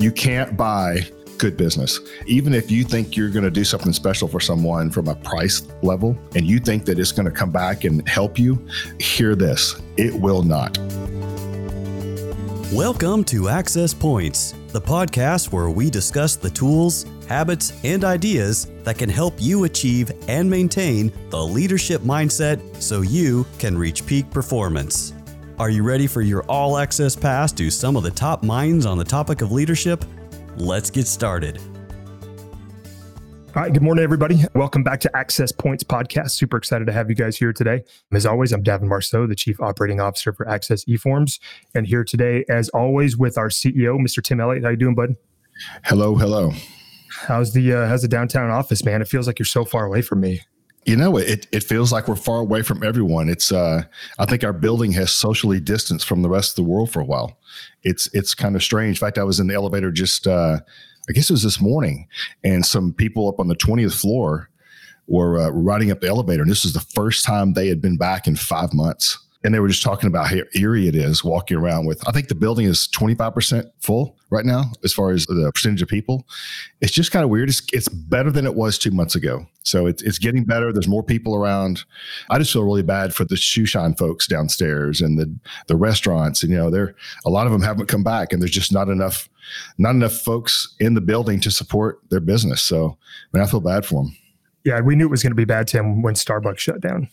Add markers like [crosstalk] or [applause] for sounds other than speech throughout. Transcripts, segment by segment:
You can't buy good business. Even if you think you're going to do something special for someone from a price level and you think that it's going to come back and help you, hear this it will not. Welcome to Access Points, the podcast where we discuss the tools, habits, and ideas that can help you achieve and maintain the leadership mindset so you can reach peak performance. Are you ready for your all access pass to some of the top minds on the topic of leadership? Let's get started. All right. Good morning, everybody. Welcome back to Access Points Podcast. Super excited to have you guys here today. As always, I'm Davin Marceau, the Chief Operating Officer for Access eForms, and here today, as always, with our CEO, Mr. Tim Elliott. How you doing, bud? Hello, hello. How's the uh, how's the downtown office, man? It feels like you're so far away from me you know it it feels like we're far away from everyone. It's uh i think our building has socially distanced from the rest of the world for a while. It's it's kind of strange. In fact i was in the elevator just uh i guess it was this morning and some people up on the 20th floor were uh, riding up the elevator and this was the first time they had been back in five months and they were just talking about how eerie it is walking around with i think the building is 25% full right now as far as the percentage of people. It's just kind of weird. It's, it's better than it was two months ago. So it's, it's getting better. There's more people around. I just feel really bad for the shoe shine folks downstairs and the the restaurants and you know there a lot of them haven't come back and there's just not enough not enough folks in the building to support their business. So I, mean, I feel bad for them yeah we knew it was going to be bad tim when starbucks shut down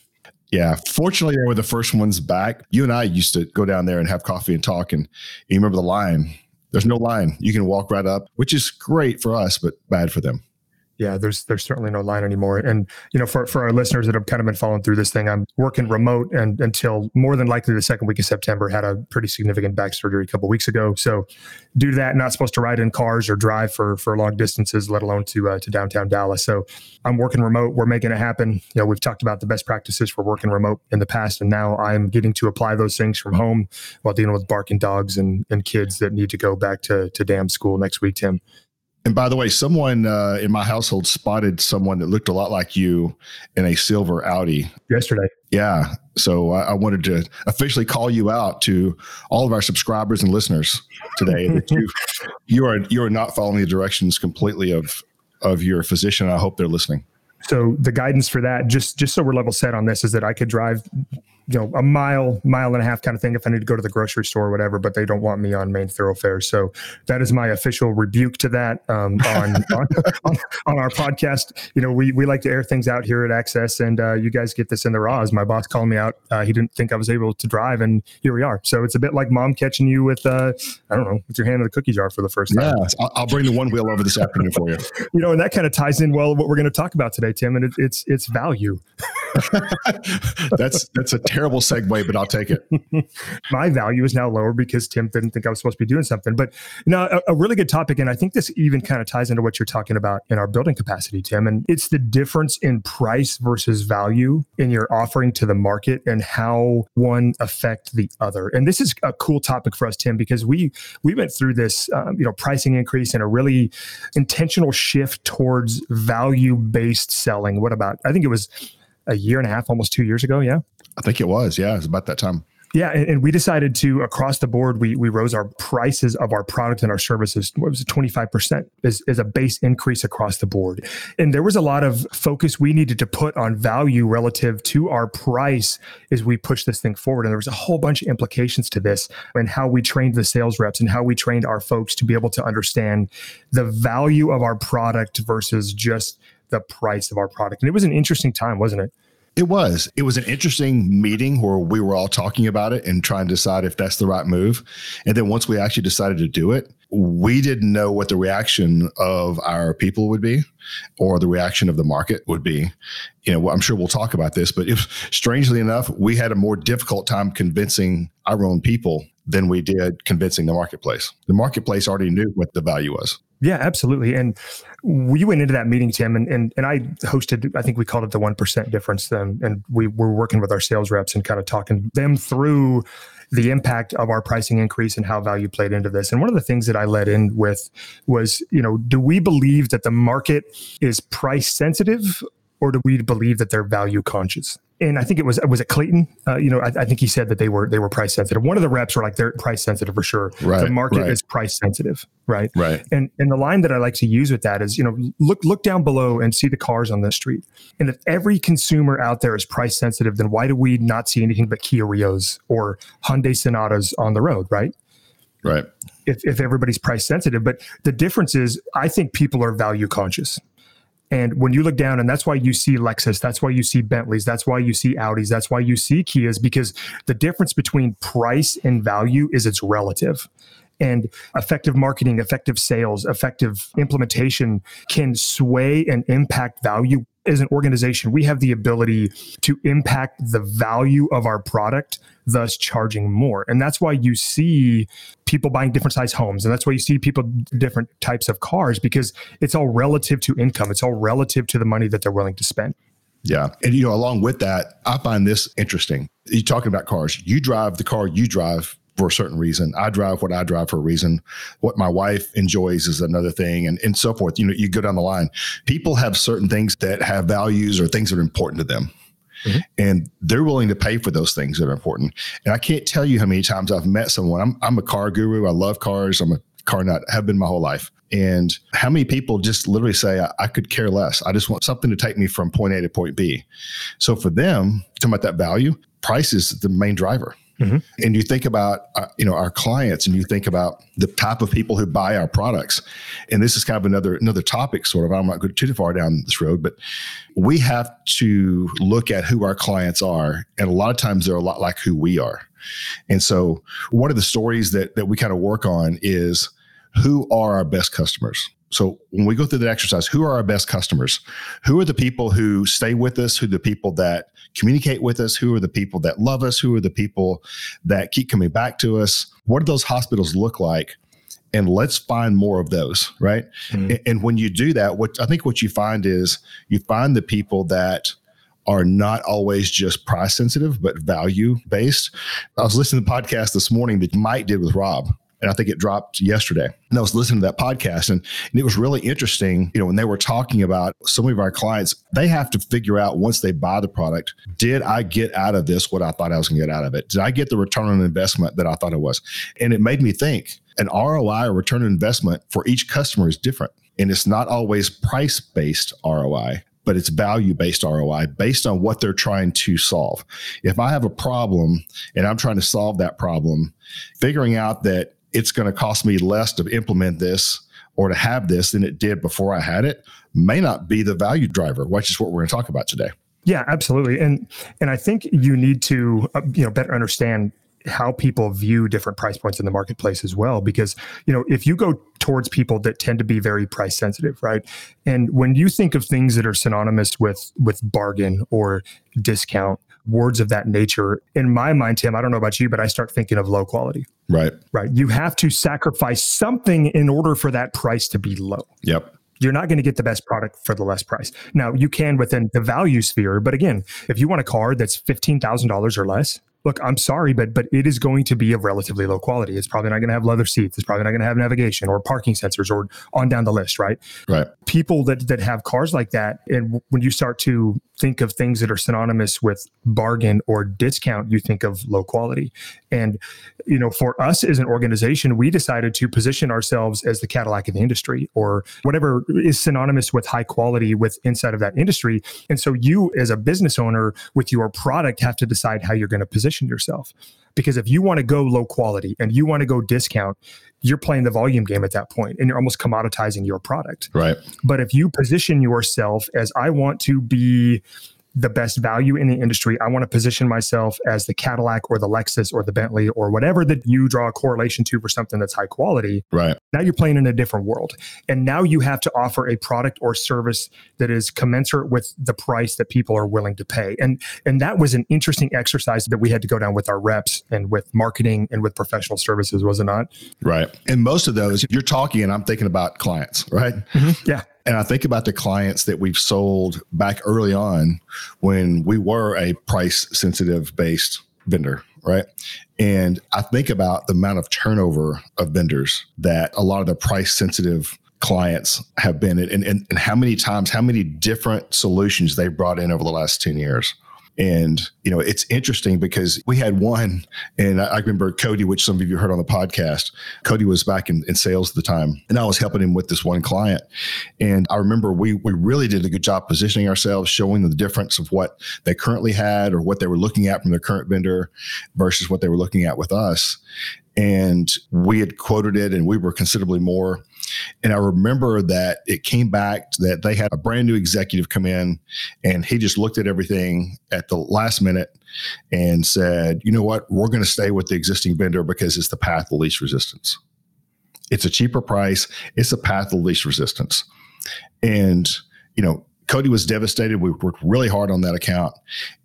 yeah, fortunately, they were the first ones back. You and I used to go down there and have coffee and talk. And you remember the line? There's no line. You can walk right up, which is great for us, but bad for them yeah, there's there's certainly no line anymore. And you know, for for our listeners that have kind of been following through this thing, I'm working remote and until more than likely the second week of September. Had a pretty significant back surgery a couple weeks ago. So due to that, not supposed to ride in cars or drive for for long distances, let alone to uh, to downtown Dallas. So I'm working remote. We're making it happen. You know, we've talked about the best practices for working remote in the past, and now I'm getting to apply those things from home while dealing with barking dogs and and kids that need to go back to to damn school next week, Tim. And by the way, someone uh, in my household spotted someone that looked a lot like you in a silver Audi yesterday. Yeah. So I, I wanted to officially call you out to all of our subscribers and listeners today that [laughs] you you are you are not following the directions completely of of your physician. I hope they're listening. So the guidance for that, just just so we're level set on this, is that I could drive you know a mile mile and a half kind of thing if i need to go to the grocery store or whatever but they don't want me on main thoroughfares so that is my official rebuke to that um, on, [laughs] on, on, on our podcast. You know we we like to air things out here at access and uh, you guys get this in the raws my boss called me out uh, he didn't think i was able to drive and here we are. So it's a bit like mom catching you with uh, i don't know with your hand in the cookie jar for the first time. Yeah i'll, I'll bring the one wheel over this afternoon for you. [laughs] You know and that kind of ties in well what we're going to talk about today tim and it, it's it's value [laughs] [laughs] that's that's a terrible segue, but I'll take it. [laughs] My value is now lower because Tim didn't think I was supposed to be doing something. But know, a, a really good topic, and I think this even kind of ties into what you're talking about in our building capacity, Tim. And it's the difference in price versus value in your offering to the market and how one affect the other. And this is a cool topic for us, Tim, because we we went through this, um, you know, pricing increase and a really intentional shift towards value based selling. What about? I think it was a year and a half, almost two years ago. Yeah. I think it was. Yeah. It was about that time. Yeah, and, we decided to across the board we we rose our prices of our products and our services. What was it, twenty five percent is is a base increase across the board, and there was a lot of focus we needed to put on value relative to our price as we push this thing forward. And there was a whole bunch of implications to this and how we trained the sales reps and how we trained our folks to be able to understand the value of our product versus just the price of our product. And it was an interesting time, wasn't it? It was. It was an interesting meeting where we were all talking about it and trying to decide if that's the right move. And then once we actually decided to do it, we didn't know what the reaction of our people would be or the reaction of the market would be. You know, I'm sure we'll talk about this, but if strangely enough, we had a more difficult time convincing our own people than we did convincing the marketplace. The marketplace already knew what the value was. Yeah, absolutely. And we went into that meeting, Tim, and, and, and I hosted, I think we called it the 1% difference then. And we were working with our sales reps and kind of talking them through the impact of our pricing increase and how value played into this. And one of the things that I led in with was, you know, do we believe that the market is price sensitive or do we believe that they're value conscious? And I think it was was it Clayton. Uh, you know, I, I, think he said that they were they were price sensitive. One of the reps were like they're price sensitive for sure. Right, the market right. is price sensitive, right? Right. And and the line that I like to use with that is, you know, look look down below and see the cars on the street. And if every consumer out there is price sensitive, then why do we not see anything but Kia Rios or Hyundai Sonatas on the road, right? Right. If if everybody's price sensitive, but the difference is, I think people are value conscious. And when you look down, and that's why you see Lexus, that's why you see Bentleys, that's why you see Audis, that's why you see Kias, because the difference between price and value is it's relative. And effective marketing, effective sales, effective implementation can sway and impact value. As an organization, we have the ability to impact the value of our product thus charging more. And that's why you see people buying different size homes. And that's why you see people different types of cars because it's all relative to income. It's all relative to the money that they're willing to spend. Yeah. And, you know, along with that, I find this interesting. You're talking about cars. You drive the car you drive for a certain reason. I drive what I drive for a reason. What my wife enjoys is another thing, and, and so forth. You know, you go down the line. People have certain things that have values or things that are important to them. Mm-hmm. And they're willing to pay for those things that are important. And I can't tell you how many times I've met someone. I'm, I'm a car guru. I love cars. I'm a car nut, have been my whole life. And how many people just literally say, I, I, could care less. I just want something to take me from point A to point B. So for them, talking about that value, price is the main driver. Mm-hmm. And you think about uh, you know our clients, and you think about the type of people who buy our products. And this is kind of another another topic, sort of. I'm not going too far down this road, but we have to look at who our clients are, and a lot of times they're a lot like who we are. And so, one of the stories that that we kind of work on is who are our best customers. So when we go through that exercise, who are our best customers? Who are the people who stay with us? Who are the people that communicate with us? Who are the people that love us? Who are the people that keep coming back to us? What do those hospitals look like? And let's find more of those, right? Mm-hmm. And when you do that, what I think what you find is you find the people that are not always just price sensitive, but value based. I was listening to the podcast this morning that Mike did with Rob, and I think it dropped yesterday. And I was listening to that podcast, and, and, it was really interesting. You know, when they were talking about some of our clients, they have to figure out once they buy the product, did I get out of this what I thought I was going to get out of it? Did I get the return on investment that I thought it was? And it made me think an ROI or return on investment for each customer is different. And it's not always price based ROI but it's value based ROI based on what they're trying to solve. If I have a problem and I'm trying to solve that problem, figuring out that it's going to cost me less to implement this or to have this than it did before I had it may not be the value driver, which is what we're going to talk about today. Yeah, absolutely. And and I think you need to uh, you know better understand how people view different price points in the marketplace as well because you know if you go towards people that tend to be very price sensitive right and when you think of things that are synonymous with with bargain or discount words of that nature in my mind tim i don't know about you but i start thinking of low quality right right you have to sacrifice something in order for that price to be low yep you're not going to get the best product for the less price. Now, you can within the value sphere, but again, if you want a car that's $15,000 or less, look, I'm sorry, but but it is going to be of relatively low quality. It's probably not going to have leather seats. It's probably not going to have navigation or parking sensors or on down the list, right? Right. People that that have cars like that, and when you start to think of things that are synonymous with bargain or discount, you think of low quality. And you know, for us as an organization, we decided to position ourselves as the Cadillac of the industry, or whatever is synonymous with high quality with inside of that industry. And so, you as a business owner with your product have to decide how you're going to position yourself. Because if you want to go low quality and you want to go discount, you're playing the volume game at that point and you're almost commoditizing your product. Right. But if you position yourself as I want to be the best value in the industry. I want to position myself as the Cadillac or the Lexus or the Bentley or whatever that you draw a correlation to for something that's high quality. Right. Now you're playing in a different world. And now you have to offer a product or service that is commensurate with the price that people are willing to pay. And and that was an interesting exercise that we had to go down with our reps and with marketing and with professional services, was it not? Right. And most of those you're talking and I'm thinking about clients, right? Mm-hmm. Yeah. And I think about the clients that we've sold back early on when we were a price sensitive based vendor, right? And I think about the amount of turnover of vendors that a lot of the price sensitive clients have been and, and, and how many times, how many different solutions they've brought in over the last 10 years. And, you know, it's interesting because we had one, and I remember Cody, which some of you heard on the podcast. Cody was back in, in sales at the time, and I was helping him with this one client. And I remember we, we really did a good job positioning ourselves, showing the difference of what they currently had or what they were looking at from their current vendor versus what they were looking at with us. And we had quoted it, and we were considerably more and I remember that it came back that they had a brand new executive come in and he just looked at everything at the last minute and said, you know what, we're going to stay with the existing vendor because it's the path of least resistance. It's a cheaper price, it's a path of least resistance. And, you know, Cody was devastated. We worked really hard on that account.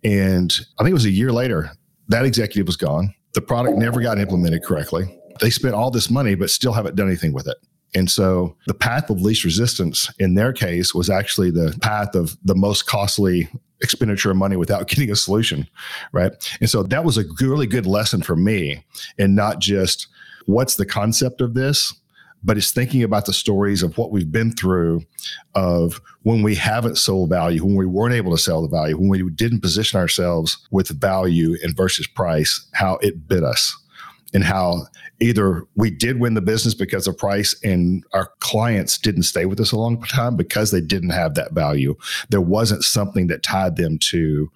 And I think it was a year later, that executive was gone. The product never got implemented correctly. They spent all this money, but still haven't done anything with it. And so the path of least resistance in their case was actually the path of the most costly expenditure of money without [laughs] getting a solution. Right. And so that was a really good lesson for me and not just what's the concept of this, but it's thinking about the stories of what we've been through of when we haven't sold value, when we weren't able to sell the value, when we didn't position ourselves with value and versus price, how it bit us and how either we did win the business because of price and our clients didn't stay with us a long time because they didn't have that value. There wasn't something that tied them to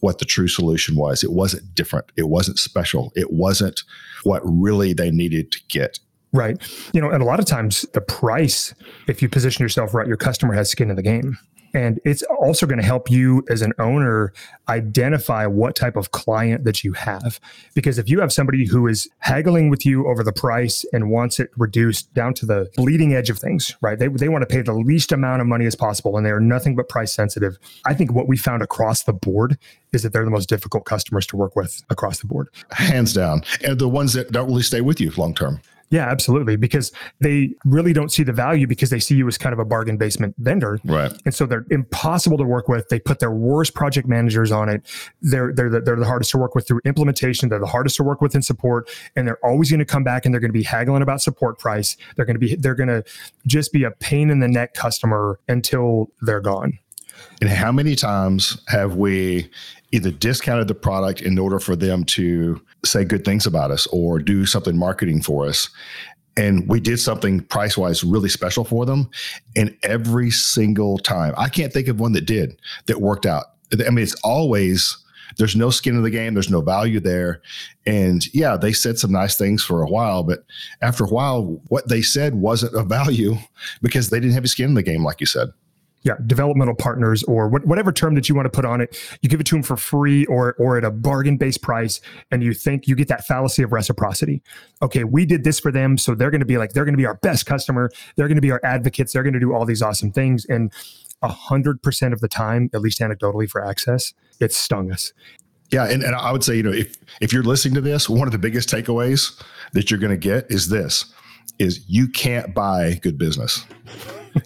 what the true solution was. It wasn't different. It wasn't special. It wasn't what really they needed to get. Right. You know, and a lot of times the price, if you position yourself right, your customer has skin in the game. And it's also going to help you as an owner identify what type of client that you have. Because if you have somebody who is haggling with you over the price and wants it reduced down to the bleeding edge of things, right? They, they want to pay the least amount of money as possible and they are nothing but price sensitive. I think what we found across the board is that they're the most difficult customers to work with across the board. Hands down. And the ones that don't really stay with you long term. Yeah, absolutely. Because they really don't see the value because they see you as kind of a bargain basement vendor. Right. And so they're impossible to work with. They put their worst project managers on it. They're they're the, they're the hardest to work with through implementation. They're the hardest to work with in support. And they're always going to come back and they're going to be haggling about support price. They're going to be they're going to just be a pain in the neck customer until they're gone. And how many times have we either discounted the product in order for them to say good things about us or do something marketing for us. And we did something price wise really special for them. And every single time, I can't think of one that did that worked out. I mean, it's always, there's no skin in the game, there's no value there. And yeah, they said some nice things for a while, but after a while, what they said wasn't of value [laughs] because they didn't have a skin in the game, like you said yeah, developmental partners or whatever term that you want to put on it. You give it to them for free or or at a bargain based price, and you think you get that fallacy of reciprocity. Okay, we did this for them, so they're going to be like they're going to be our best customer. They're going to be our advocates. They're going to do all these awesome things, and a hundred percent of the time, at least anecdotally for access, it stung us. Yeah, and, and I would say, you know, if if you're listening to this, one of the biggest takeaways that you're going to get is this: is you can't buy good business.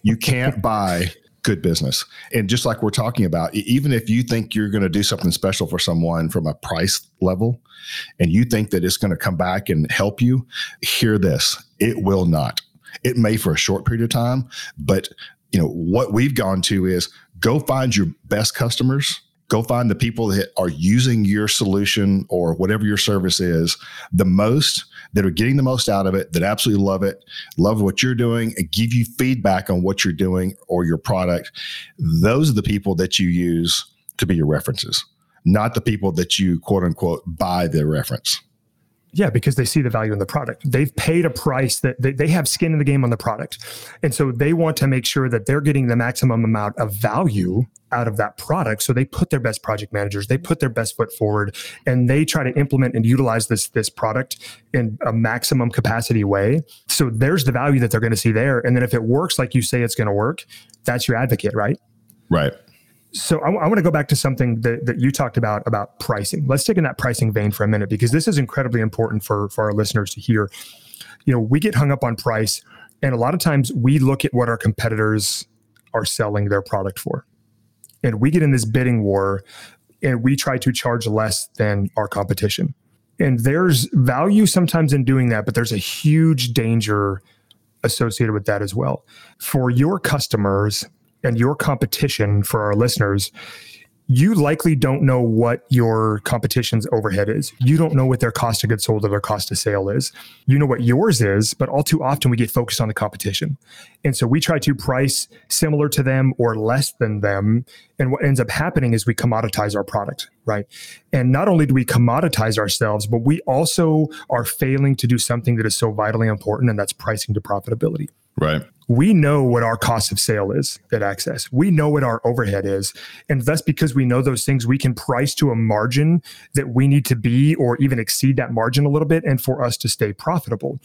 You can't buy good business. And just like we're talking about, even if you think you're going to do something special for someone from a price level and you think that it's going to come back and help you, hear this. It will not. It may for a short period of time, but you know what we've gone to is go find your best customers go find the people that are using your solution or whatever your service is the most that are getting the most out of it, that absolutely love it, love what you're doing, and give you feedback on what you're doing or your product. Those are the people that you use to be your references, not the people that you quote unquote buy their reference. Yeah, because they see the value in the product. They've paid a price that they, they have skin in the game on the product. And so they want to make sure that they're getting the maximum amount of value out of that product. So they put their best project managers, they put their best foot forward, and they try to implement and utilize this this product in a maximum capacity way. So there's the value that they're going to see there. And then if it works like you say it's going to work, that's your advocate, right? Right. So I, want to go back to something that, that you talked about about pricing. Let's take in that pricing vein for a minute because this is incredibly important for for our listeners to hear. You know, we get hung up on price, and a lot of times we look at what our competitors are selling their product for and we get in this bidding war and we try to charge less than our competition. And there's value sometimes in doing that, but there's a huge danger associated with that as well. For your customers and your competition, for our listeners, you likely don't know what your competition's overhead is. You don't know what their cost of goods sold or their cost of sale is. You know what yours is, but all too often we get focused on the competition. And so we try to price similar to them or less than them. And what ends up happening is we commoditize our product, right? And not only do we commoditize ourselves, but we also are failing to do something that is so vitally important, and that's pricing to profitability. Right. We know what our cost of sale is at Access. We know what our overhead is. And thus, because we know those things, we can price to a margin that we need to be or even exceed that margin a little bit and for us to stay profitable.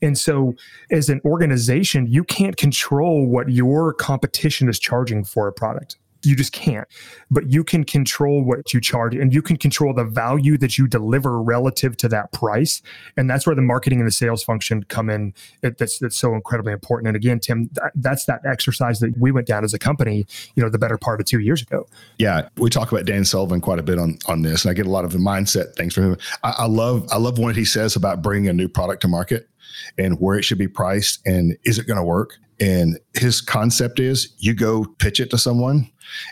And so, as an organization, you can't control what your competition is charging for a product you just can't. But you can control what you charge and you can control the value that you deliver relative to that price. And that's where the marketing and the sales function come in. That's that's so incredibly important. And again tim that, that's that exercise that we went down as a company you know the better part of two years ago. Yeah we talk about dan sullivan quite a bit on on this and i get a lot of the mindset things from him. I, I love i love what he says about bringing a new product to market and where it should be priced and is it going to work? And his concept is you go pitch it to someone.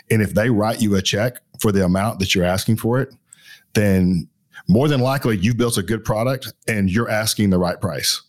And if they write you a check for the amount that you're asking for it, then more than likely you've built a good product and you're asking the right price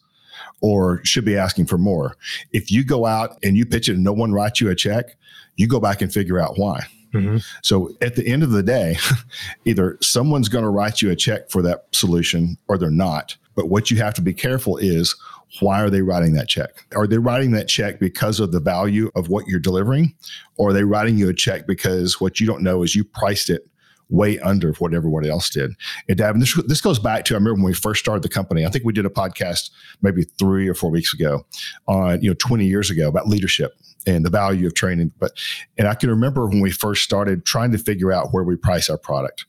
or should be asking for more. If you go out and you pitch it and no one writes you a check, you go back and figure out why. Mm-hmm. So at the end of the day, [laughs] either someone's going to write you a check for that solution or they're not. But what you have to be careful is why are they writing that check? Are they writing that check because of the value of what you're delivering? Or are they writing you a check because what you don't know is you priced it way under what everybody else did. And Davin, this, this goes back to I remember when we first started the company. I think we did a podcast maybe three or four weeks ago on you know 20 years ago about leadership and the value of training. But and I can remember when we first started trying to figure out where we price our product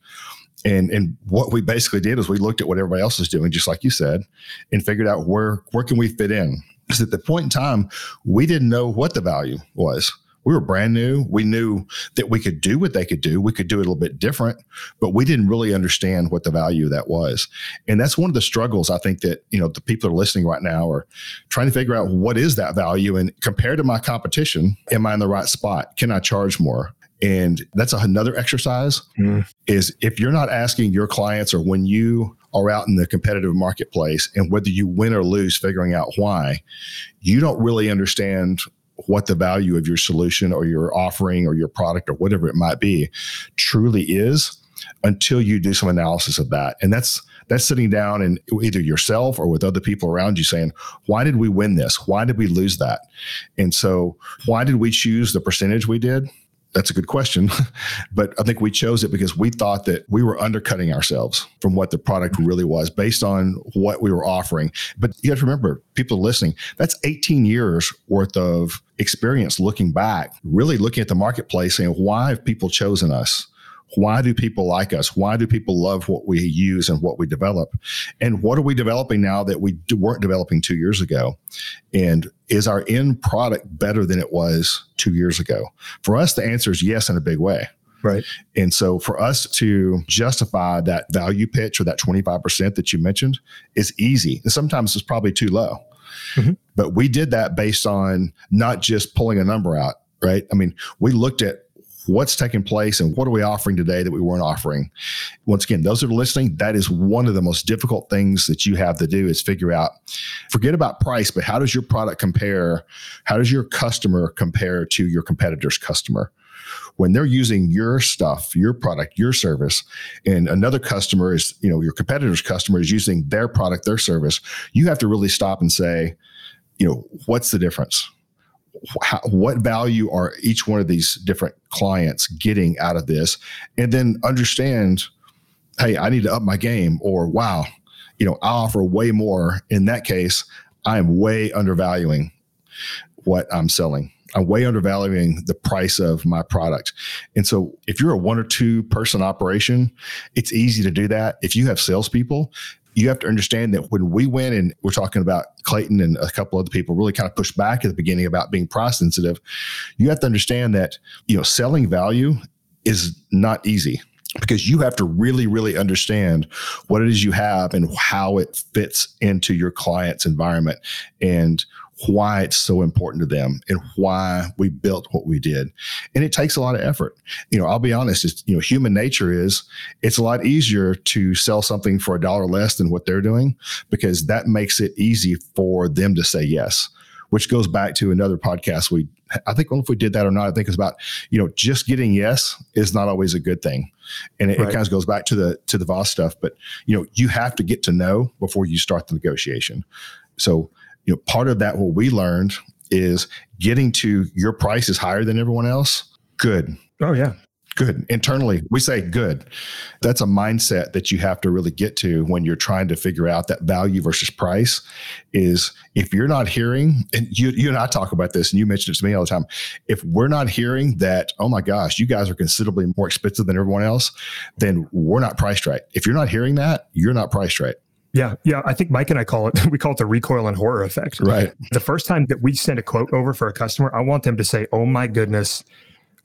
and and what we basically did is we looked at what everybody else is doing just like you said and figured out where where can we fit in. Because at the point in time we didn't know what the value was. We were brand new. We knew that we could do what they could do. We could do it a little bit different but we didn't really understand what the value of that was. And that's one of the struggles i think that you know the people that are listening right now are trying to figure out what is that value? And compared to my competition am i in the right spot? Can i charge more and that's another exercise mm. is if you're not asking your clients or when you are out in the competitive marketplace and whether you win or lose, figuring out why, you don't really understand what the value of your solution or your offering or your product or whatever it might be truly is until you do some analysis of that. And that's that's sitting down and either yourself or with other people around you saying, why did we win this? Why did we lose that? And so why did we choose the percentage we did? That's a good question. [laughs] but I think we chose it because we thought that we were undercutting ourselves from what the product really was based on what we were offering. But you have to remember, people listening, that's 18 years worth of experience looking back, really looking at the marketplace saying, why have people chosen us? Why do people like us? Why do people love what we use and what we develop? And what are we developing now that we weren't developing two years ago? And is our end product better than it was two years ago? For us, the answer is yes in a big way. Right. And so for us to justify that value pitch or that 25% that you mentioned is easy. And sometimes it's probably too low. Mm-hmm. But we did that based on not just pulling a number out, right? I mean, we looked at what's taking place and what are we offering today that we weren't offering. Once again, those that are listening, that is one of the most difficult things that you have to do is figure out, forget about price, but how does your product compare? How does your customer compare to your competitor's customer? when they're using your stuff, your product, your service, and another customer is, you know, your competitor's customer is using their product, their service, you have to really stop and say, you know, what's the difference? How, what value are each one of these different clients getting out of this? And then understand hey i need to up my game or wow you know i offer way more. In that case i am way undervaluing what i'm selling. I'm way undervaluing the price of my product. And so if you're a one or two person operation it's easy to do that. If you have salespeople you have to understand that when we went and we're talking about Clayton and a couple other people really kind of pushed back at the beginning about being price sensitive, you have to understand that, you know, selling value is not easy because you have to really, really understand what it is you have and how it fits into your client's environment. And why it's so important to them and why we built what we did. And it takes a lot of effort. You know, I'll be honest, it's, you know, human nature is it's a lot easier to sell something for a dollar less than what they're doing because that makes it easy for them to say yes which goes back to another podcast we I think if we did that or not, I think it's about, you know, just getting yes is not always a good thing. And it, right. it, kind of goes back to the to the Voss stuff. But you know, you have to get to know before you start the negotiation. So you know, part of that, what we learned is getting to your price is higher than everyone else. Good. Oh, yeah. Good. Internally, we say good. That's a mindset that you have to really get to when you're trying to figure out that value versus price. Is if you're not hearing, and you, you and I talk about this, and you mentioned it to me all the time. If we're not hearing that, oh my gosh, you guys are considerably more expensive than everyone else, then we're not priced right. If you're not hearing that, you're not priced right. Yeah, yeah. I think Mike and I call it [laughs] we call it the recoil and horror effect. Right. The first time that we send a quote over for a customer, I want them to say, "Oh my goodness,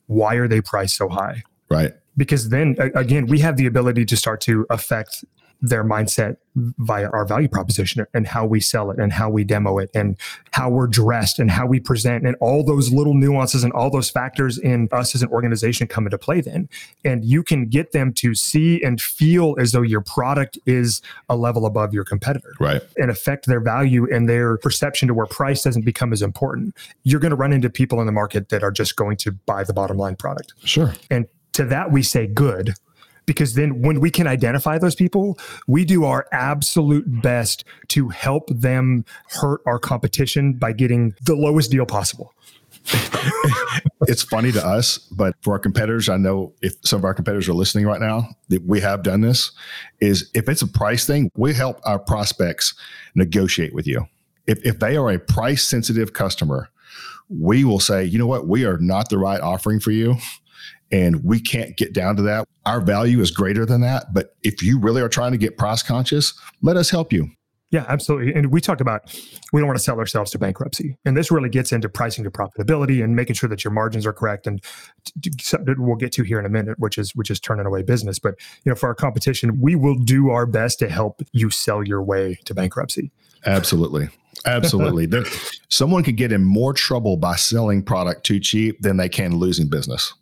why are they priced so high?" Right. Because then again, we have the ability to start to affect their mindset via our value proposition and how we sell it and how we demo it and how we're dressed and how we present and all those little nuances and all those factors in us as an organization come into play then. And you can get them to see and feel as though your product is a level above your competitor right. and affect their value and their perception to where price doesn't become as important. You're going to run into people in the market that are just going to buy the bottom line product. Sure. And to that we say good because then when we can identify those people, we do our absolute best to help them hurt our competition by getting the lowest deal possible. [laughs] it's funny to us, but for our competitors, I know if some of our competitors are listening right now, that we have done this, is if it's a price thing, we help our prospects negotiate with you. If, if they are a price sensitive customer, we will say, you know what, we are not the right offering for you and we can't get down to that. Our value is greater than that. But if you really are trying to get price conscious, let us help you. Yeah, absolutely. And we talked about we don't want to sell ourselves to bankruptcy. And this really gets into pricing to profitability and making sure that your margins are correct. And we'll get to here in a minute, which is which is turning away business. But you know, for our competition, we will do our best to help you sell your way to bankruptcy. Absolutely. Absolutely. [laughs] there, someone could get in more trouble by selling product too cheap than they can losing business.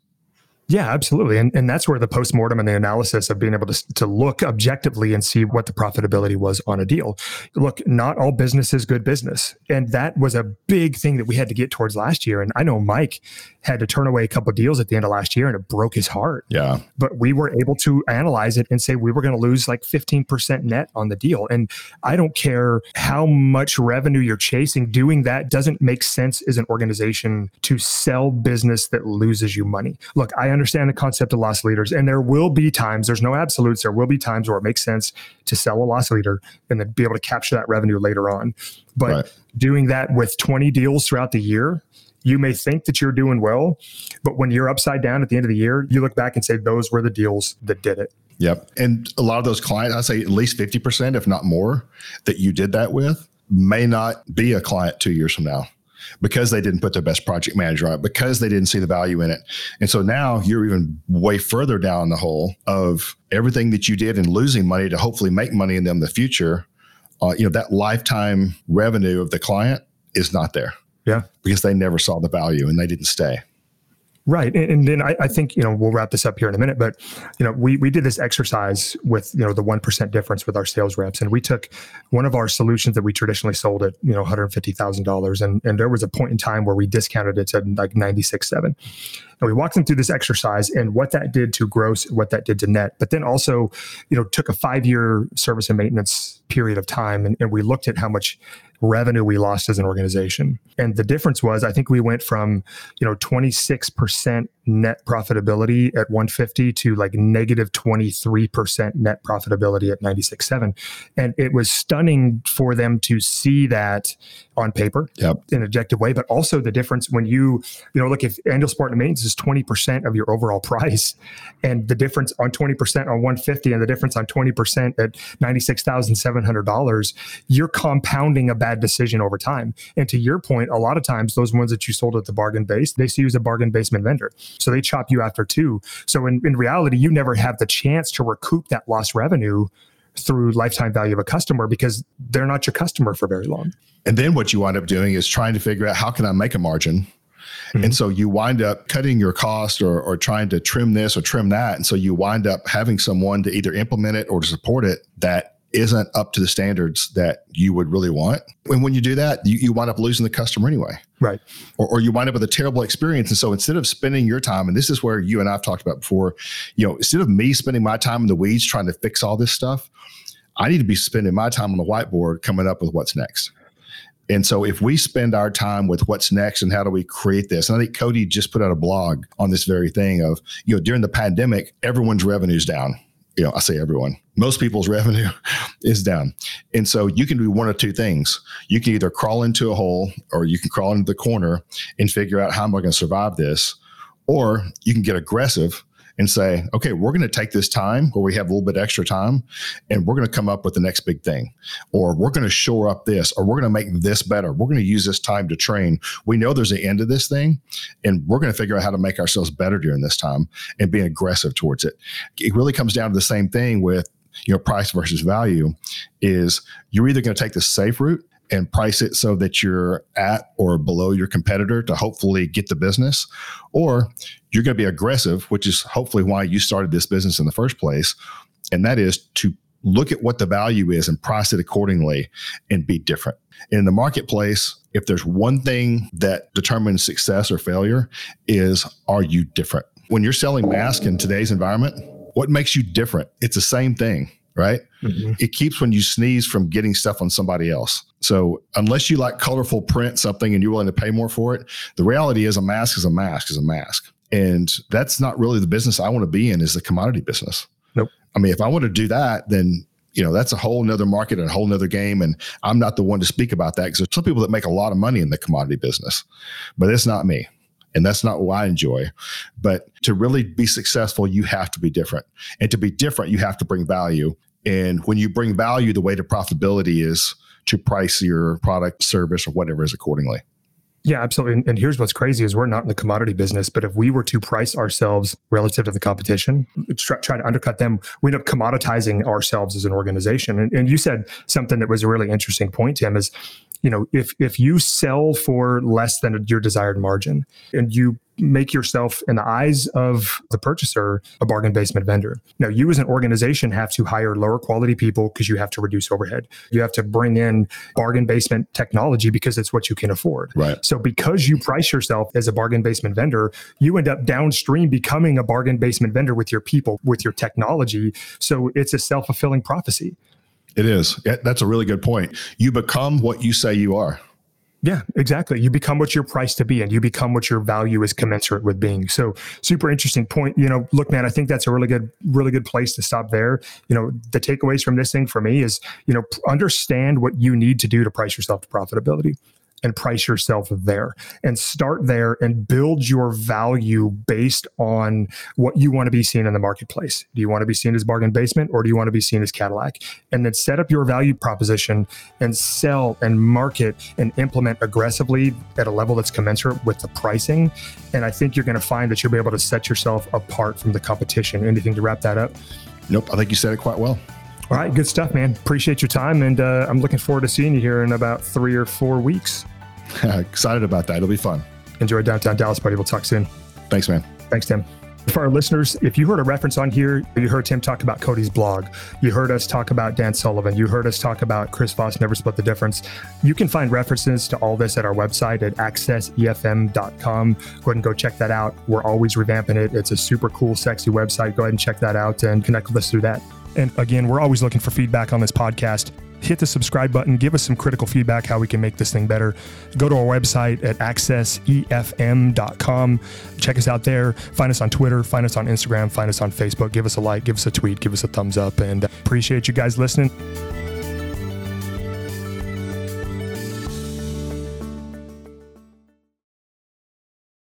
Yeah, absolutely. And, and that's where the postmortem and the analysis of being able to, to look objectively and see what the profitability was on a deal. Look, not all business is good business. And that was a big thing that we had to get towards last year. And I know Mike had to turn away a couple deals at the end of last year and it broke his heart. Yeah. But we were able to analyze it and say we were going to lose like 15% net on the deal. And I don't care how much revenue you're chasing, doing that doesn't make sense as an organization to sell business that loses you money. Look, I understand the concept of loss leaders, and there will be times, there's no absolutes, there will be times where it makes sense to sell a loss leader and then be able to capture that revenue later on. But right. doing that with 20 deals throughout the year you may think that you're doing well, but when you're upside down at the end of the year, you look back and say, those were the deals that did it. Yep. And a lot of those clients, I'd say at least 50%, if not more, that you did that with may not be a client two years from now because they didn't put their best project manager on it, because they didn't see the value in it. And so now you're even way further down the hole of everything that you did and losing money to hopefully make money in them in the future. Uh, you know, that lifetime revenue of the client is not there. Yeah. Because they never saw the value and they didn't stay. Right. And, and then I, I, think, you know, we'll wrap this up here in a minute, but, you know, we, we did this exercise with, you know, the 1% difference with our sales reps. And we took one of our solutions that we traditionally sold at, you know, $150,000. And, and there was a point in time where we discounted it to like 96.7. And we walked them through this exercise and what that did to gross, what that did to net, but then also, you know, took a five year service and maintenance period of time. And, and we looked at how much revenue we lost as an organization. And the difference was, I think we went from, you know, 26% net profitability at 150 to like negative 23% net profitability at 96.7. And it was stunning for them to see that on paper yep. in an objective way, but also the difference when you, you know, look, if annual support and maintenance is 20% of your overall [laughs] price and the difference on 20% on 150 and the difference on 20% at $96,700, you're compounding a bad decision over time. And to your point, a lot of times those ones that you sold at the bargain base, they see you as a bargain basement vendor. So they chop you after two. So in, in reality, you never have the chance to recoup that lost revenue through lifetime value of a customer because they're not your customer for very long. And then what you wind up doing is trying to figure out how can I make a margin Mm-hmm. And so you wind up cutting your cost or, or trying to trim this or trim that. And so you wind up having someone to either implement it or to support it that isn't up to the standards that you would really want. And when you do that, you, you wind up losing the customer anyway. Right. Or, or, you wind up with a terrible experience. And so instead of spending your time, and this is where you and I've talked about before, you know, instead of me spending my time in the weeds trying to fix all this stuff, I need to be spending my time on the whiteboard coming up with what's next. And so if we spend our time with what's next and how do we create this, and I think Cody just put out a blog on this very thing of, you know, during the pandemic, everyone's revenue's down. You know, I say everyone, most people's [laughs] revenue is down. And so you can do one of two things. You can either crawl into a hole or you can crawl into the corner and figure out how am I going to survive this? Or you can get aggressive and say, okay, we're going to take this time where we have a little bit extra time and we're going to come up with the next big thing, or we're going to shore up this, or we're going to make this better. We're going to use this time to train. We know there's an end to this thing, and we're going to figure out how to make ourselves better during this time and be aggressive towards it. It really comes down to the same thing with you know price versus value is you're either going to take the safe route and price it so that you're at or below your competitor to hopefully get the business, or you're going to be aggressive, which is hopefully why you started this business in the first place. And that is to look at what the value is and price it accordingly and be different. In the marketplace, if there's one thing that determines success or failure is are you different? When you're selling masks in today's environment, what makes you different? It's the same thing right? Mm-hmm. It keeps when you sneeze from getting stuff on somebody else. So unless you like colorful print something and you're willing to pay more for it, the reality is a mask is a mask is a mask. And that's not really the business I want to be in is the commodity business. Nope. I mean, if I want to do that, then you know that's a whole nother market and a whole nother game and i'm not the one to speak about that because there's some people that make a lot of money in the commodity business but it's not me and that's not what I enjoy. But to really be successful, you have to be different. And to be different, you have to bring value. And when you bring value, the way to profitability is to price your product, service, or whatever is accordingly. Yeah, absolutely. And here's what's crazy is we're not in the commodity business, but if we were to price ourselves relative to the competition, try, try to undercut them, we end up commoditizing ourselves as an organization. And, and you said something that was a really interesting point, Tim, is you know if if you sell for less than your desired margin and you make yourself in the eyes of the purchaser a bargain basement vendor. Now you as an organization have to hire lower quality people because you have to reduce overhead. You have to bring in bargain basement technology because it's what you can afford. Right. So because you price yourself as a bargain basement vendor you end up downstream becoming a bargain basement vendor with your people with your technology. So it's a self-fulfilling prophecy it is. That's a really good point. You become what you say you are. Yeah, exactly. You become what you're priced to be and you become what your value is commensurate with being. So super interesting point. You know, look, man, I think that's a really good, really good place to stop there. You know, the takeaways from this thing for me is, you know, understand what you need to do to price yourself to profitability and price yourself there and start there and build your value based on what you want to be seen in the marketplace. Do you want to be seen as bargain basement or do you want to be seen as Cadillac? And then set up your value proposition and sell and market and implement aggressively at a level that's commensurate with the pricing. And I think you're going to find that you'll be able to set yourself apart from the competition. Anything to wrap that up? Nope. I think you said it quite well. All right, good stuff, man. Appreciate your time, and uh, I'm looking forward to seeing you here in about three or four weeks. [laughs] Excited about that. It'll be fun. Enjoy downtown Dallas, party. We'll talk soon. Thanks, man. Thanks, Tim. For our listeners, if you heard a reference on here, you heard Tim talk about Cody's blog, you heard us talk about Dan Sullivan, you heard us talk about Chris Voss, Never Split the Difference. You can find references to all this at our website at accessefm.com. Go ahead and go check that out. We're always revamping it. It's a super cool, sexy website. Go ahead and check that out and connect with us through that. And again, we're always looking for feedback on this podcast hit the subscribe button, give us some critical feedback how we can make this thing better. Go to our website at accessefm.com. Check us out there. Find us on Twitter, find us on Instagram, find us on Facebook. Give us a like, give us a tweet, give us a thumbs up, and appreciate you guys listening.